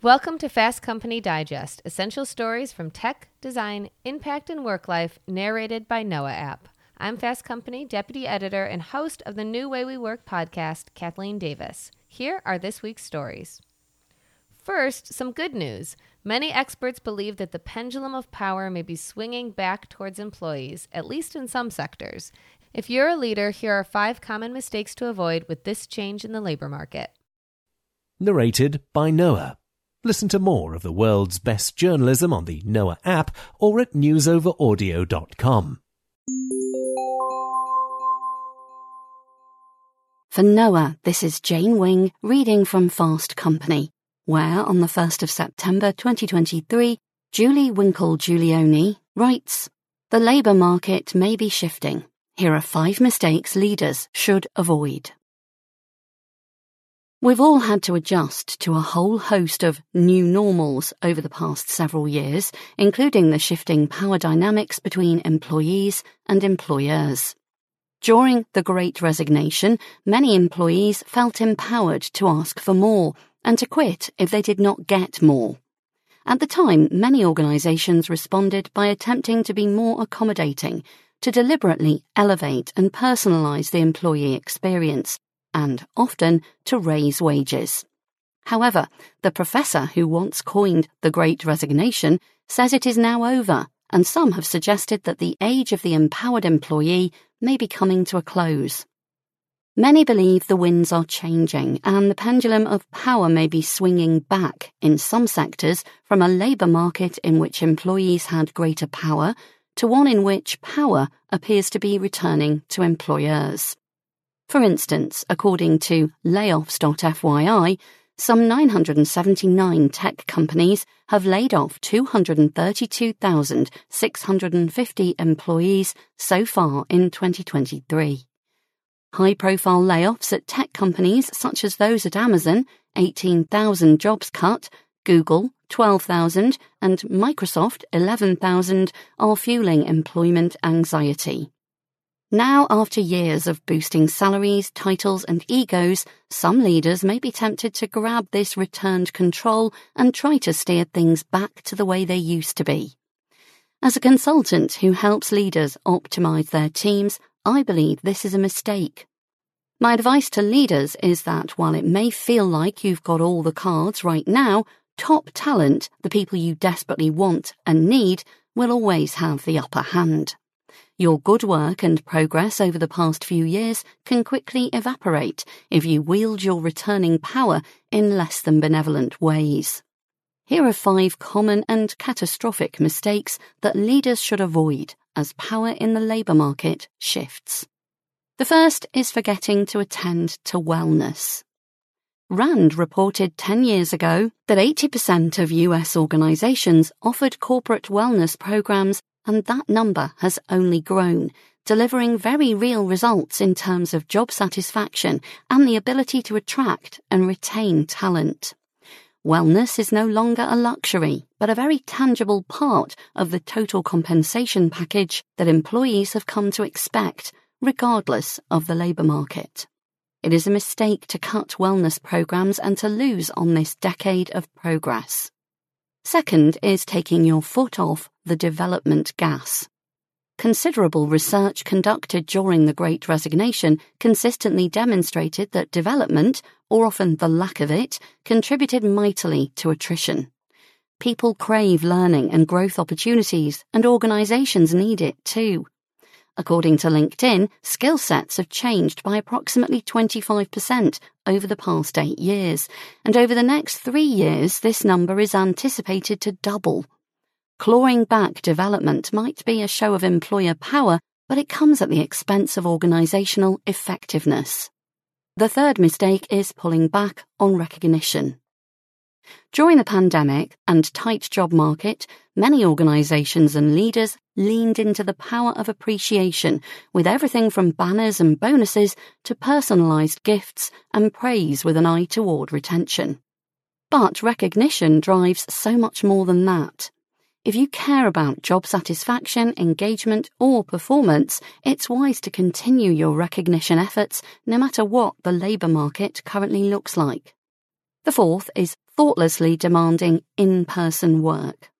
Welcome to Fast Company Digest, essential stories from tech, design, impact, and work life, narrated by Noah App. I'm Fast Company deputy editor and host of the New Way We Work podcast, Kathleen Davis. Here are this week's stories. First, some good news. Many experts believe that the pendulum of power may be swinging back towards employees, at least in some sectors. If you're a leader, here are five common mistakes to avoid with this change in the labor market. Narrated by Noah. Listen to more of the world's best journalism on the Noah app or at newsoveraudio.com. For Noah, this is Jane Wing reading from Fast Company, where on the 1st of September 2023, Julie Winkle Giulioni writes, The labour market may be shifting. Here are five mistakes leaders should avoid. We've all had to adjust to a whole host of new normals over the past several years, including the shifting power dynamics between employees and employers. During the Great Resignation, many employees felt empowered to ask for more and to quit if they did not get more. At the time, many organisations responded by attempting to be more accommodating, to deliberately elevate and personalise the employee experience and often to raise wages. However, the professor who once coined the Great Resignation says it is now over, and some have suggested that the age of the empowered employee may be coming to a close. Many believe the winds are changing and the pendulum of power may be swinging back in some sectors from a labour market in which employees had greater power to one in which power appears to be returning to employers. For instance, according to layoffs.fyi, some 979 tech companies have laid off 232,650 employees so far in 2023. High profile layoffs at tech companies such as those at Amazon, 18,000 jobs cut, Google, 12,000, and Microsoft, 11,000, are fueling employment anxiety. Now, after years of boosting salaries, titles, and egos, some leaders may be tempted to grab this returned control and try to steer things back to the way they used to be. As a consultant who helps leaders optimize their teams, I believe this is a mistake. My advice to leaders is that while it may feel like you've got all the cards right now, top talent, the people you desperately want and need, will always have the upper hand. Your good work and progress over the past few years can quickly evaporate if you wield your returning power in less than benevolent ways. Here are five common and catastrophic mistakes that leaders should avoid as power in the labour market shifts. The first is forgetting to attend to wellness. RAND reported 10 years ago that 80% of US organizations offered corporate wellness programs and that number has only grown, delivering very real results in terms of job satisfaction and the ability to attract and retain talent. Wellness is no longer a luxury, but a very tangible part of the total compensation package that employees have come to expect, regardless of the labour market. It is a mistake to cut wellness programs and to lose on this decade of progress. Second is taking your foot off the development gas. Considerable research conducted during the Great Resignation consistently demonstrated that development, or often the lack of it, contributed mightily to attrition. People crave learning and growth opportunities, and organizations need it too. According to LinkedIn, skill sets have changed by approximately 25% over the past eight years, and over the next three years, this number is anticipated to double. Clawing back development might be a show of employer power, but it comes at the expense of organisational effectiveness. The third mistake is pulling back on recognition. During the pandemic and tight job market, many organisations and leaders leaned into the power of appreciation with everything from banners and bonuses to personalised gifts and praise with an eye toward retention. But recognition drives so much more than that. If you care about job satisfaction, engagement, or performance, it's wise to continue your recognition efforts no matter what the labour market currently looks like. The fourth is thoughtlessly demanding in person work.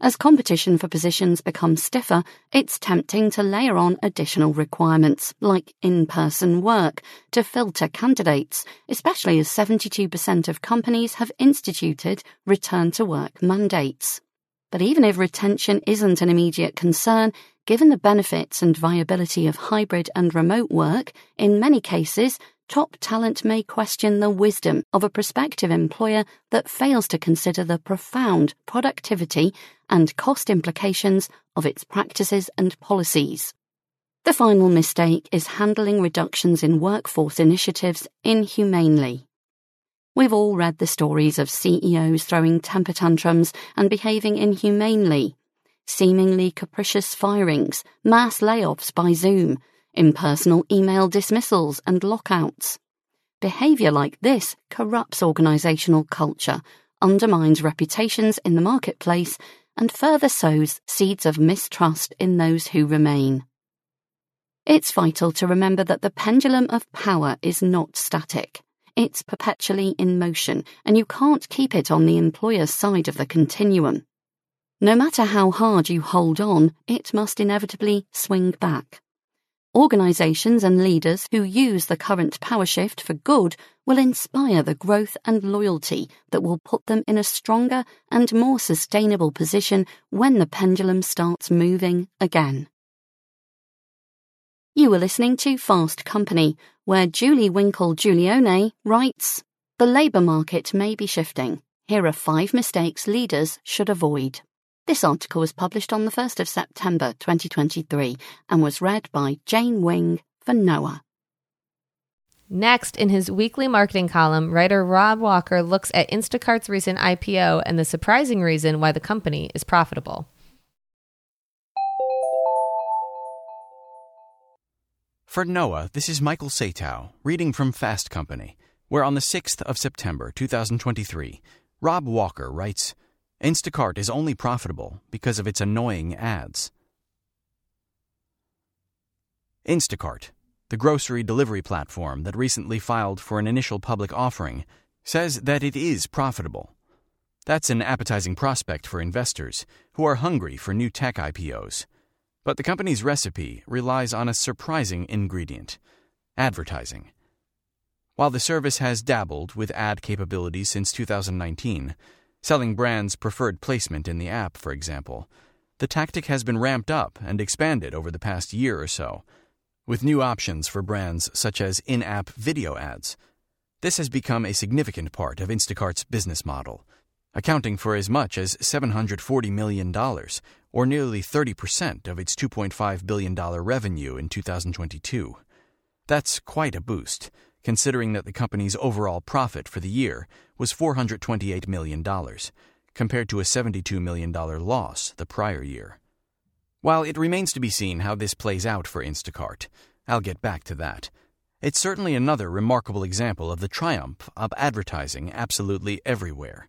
As competition for positions becomes stiffer, it's tempting to layer on additional requirements, like in person work, to filter candidates, especially as 72% of companies have instituted return to work mandates. But even if retention isn't an immediate concern, given the benefits and viability of hybrid and remote work, in many cases, top talent may question the wisdom of a prospective employer that fails to consider the profound productivity and cost implications of its practices and policies. The final mistake is handling reductions in workforce initiatives inhumanely. We've all read the stories of CEOs throwing temper tantrums and behaving inhumanely, seemingly capricious firings, mass layoffs by Zoom, impersonal email dismissals and lockouts. Behaviour like this corrupts organisational culture, undermines reputations in the marketplace, and further sows seeds of mistrust in those who remain. It's vital to remember that the pendulum of power is not static. It's perpetually in motion, and you can't keep it on the employer's side of the continuum. No matter how hard you hold on, it must inevitably swing back. Organisations and leaders who use the current power shift for good will inspire the growth and loyalty that will put them in a stronger and more sustainable position when the pendulum starts moving again. You are listening to Fast Company, where Julie Winkle Giulioni writes The labour market may be shifting. Here are five mistakes leaders should avoid. This article was published on the 1st of September 2023 and was read by Jane Wing for Noah. Next, in his weekly marketing column, writer Rob Walker looks at Instacart's recent IPO and the surprising reason why the company is profitable. For Noah, this is Michael Satow, reading from Fast Company, where on the 6th of September 2023, Rob Walker writes Instacart is only profitable because of its annoying ads. Instacart, the grocery delivery platform that recently filed for an initial public offering, says that it is profitable. That's an appetizing prospect for investors who are hungry for new tech IPOs. But the company's recipe relies on a surprising ingredient advertising. While the service has dabbled with ad capabilities since 2019, selling brands preferred placement in the app, for example. The tactic has been ramped up and expanded over the past year or so, with new options for brands such as in app video ads. This has become a significant part of Instacart's business model, accounting for as much as $740 million, or nearly 30% of its $2.5 billion revenue in 2022. That's quite a boost considering that the company's overall profit for the year was $428 million, compared to a $72 million loss the prior year. While it remains to be seen how this plays out for Instacart, I'll get back to that. It's certainly another remarkable example of the triumph of advertising absolutely everywhere.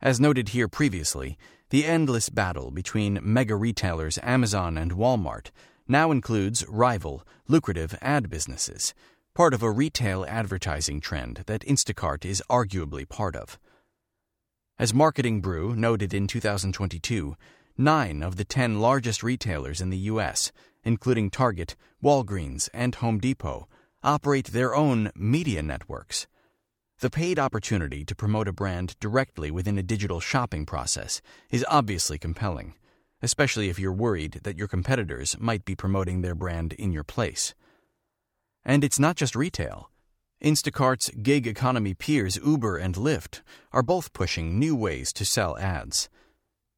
As noted here previously, the endless battle between mega retailers Amazon and Walmart now includes rival, lucrative ad businesses part of a retail advertising trend that Instacart is arguably part of. As Marketing Brew noted in 2022, nine of the 10 largest retailers in the U.S., including Target, Walgreens, and Home Depot, operate their own media networks. The paid opportunity to promote a brand directly within a digital shopping process is obviously compelling, especially if you're worried that your competitors might be promoting their brand in your place. And it's not just retail. Instacart's gig economy peers Uber and Lyft are both pushing new ways to sell ads.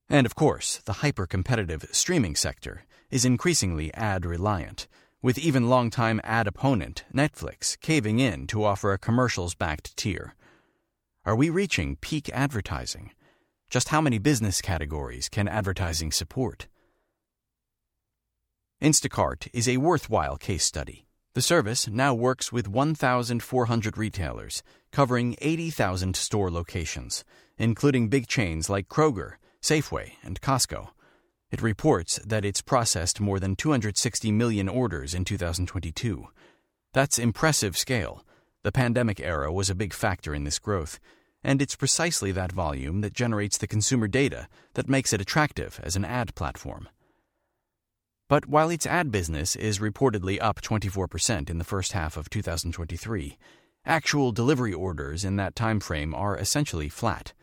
And of course, the hyper competitive streaming sector is increasingly ad reliant, with even longtime ad opponent Netflix caving in to offer a commercials backed tier. Are we reaching peak advertising? Just how many business categories can advertising support? Instacart is a worthwhile case study. The service now works with 1,400 retailers, covering 80,000 store locations, including big chains like Kroger, Safeway, and Costco. It reports that it's processed more than 260 million orders in 2022. That's impressive scale. The pandemic era was a big factor in this growth, and it's precisely that volume that generates the consumer data that makes it attractive as an ad platform. But while its ad business is reportedly up 24% in the first half of 2023, actual delivery orders in that time frame are essentially flat.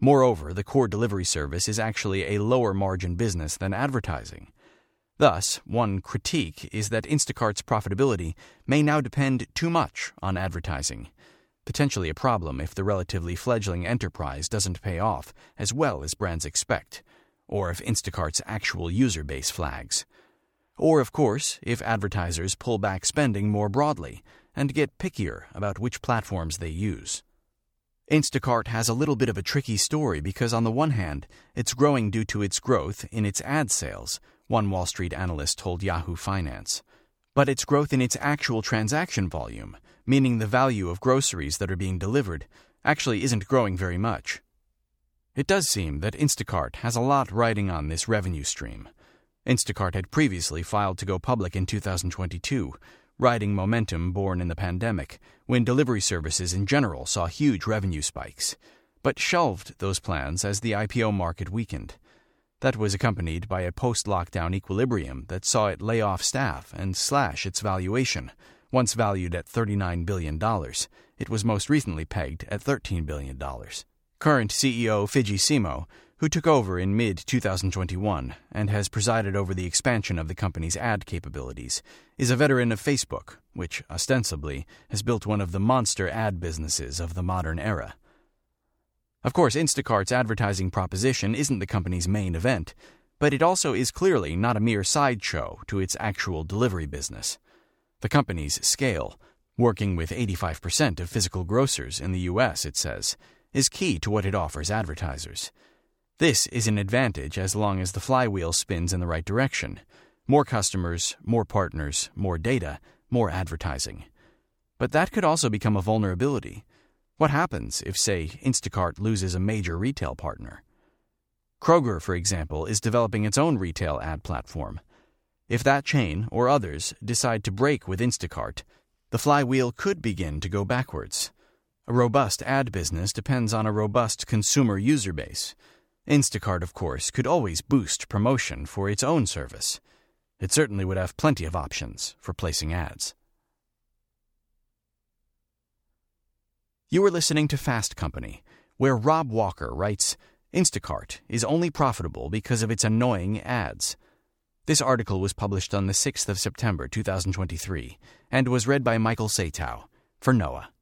Moreover, the core delivery service is actually a lower margin business than advertising. Thus, one critique is that Instacart's profitability may now depend too much on advertising, potentially a problem if the relatively fledgling enterprise doesn't pay off as well as brands expect, or if Instacart's actual user base flags. Or, of course, if advertisers pull back spending more broadly and get pickier about which platforms they use. Instacart has a little bit of a tricky story because, on the one hand, it's growing due to its growth in its ad sales, one Wall Street analyst told Yahoo Finance. But its growth in its actual transaction volume, meaning the value of groceries that are being delivered, actually isn't growing very much. It does seem that Instacart has a lot riding on this revenue stream. Instacart had previously filed to go public in 2022 riding momentum born in the pandemic, when delivery services in general saw huge revenue spikes, but shelved those plans as the IPO market weakened. That was accompanied by a post lockdown equilibrium that saw it lay off staff and slash its valuation. Once valued at $39 billion, it was most recently pegged at $13 billion. Current CEO Fidji Simo who took over in mid 2021 and has presided over the expansion of the company's ad capabilities, is a veteran of Facebook, which, ostensibly, has built one of the monster ad businesses of the modern era. Of course, Instacart's advertising proposition isn't the company's main event, but it also is clearly not a mere sideshow to its actual delivery business. The company's scale, working with 85% of physical grocers in the U.S., it says, is key to what it offers advertisers. This is an advantage as long as the flywheel spins in the right direction. More customers, more partners, more data, more advertising. But that could also become a vulnerability. What happens if, say, Instacart loses a major retail partner? Kroger, for example, is developing its own retail ad platform. If that chain, or others, decide to break with Instacart, the flywheel could begin to go backwards. A robust ad business depends on a robust consumer user base Instacart, of course, could always boost promotion for its own service. It certainly would have plenty of options for placing ads. You are listening to Fast Company, where Rob Walker writes Instacart is only profitable because of its annoying ads. This article was published on the 6th of September 2023 and was read by Michael Satow for Noah.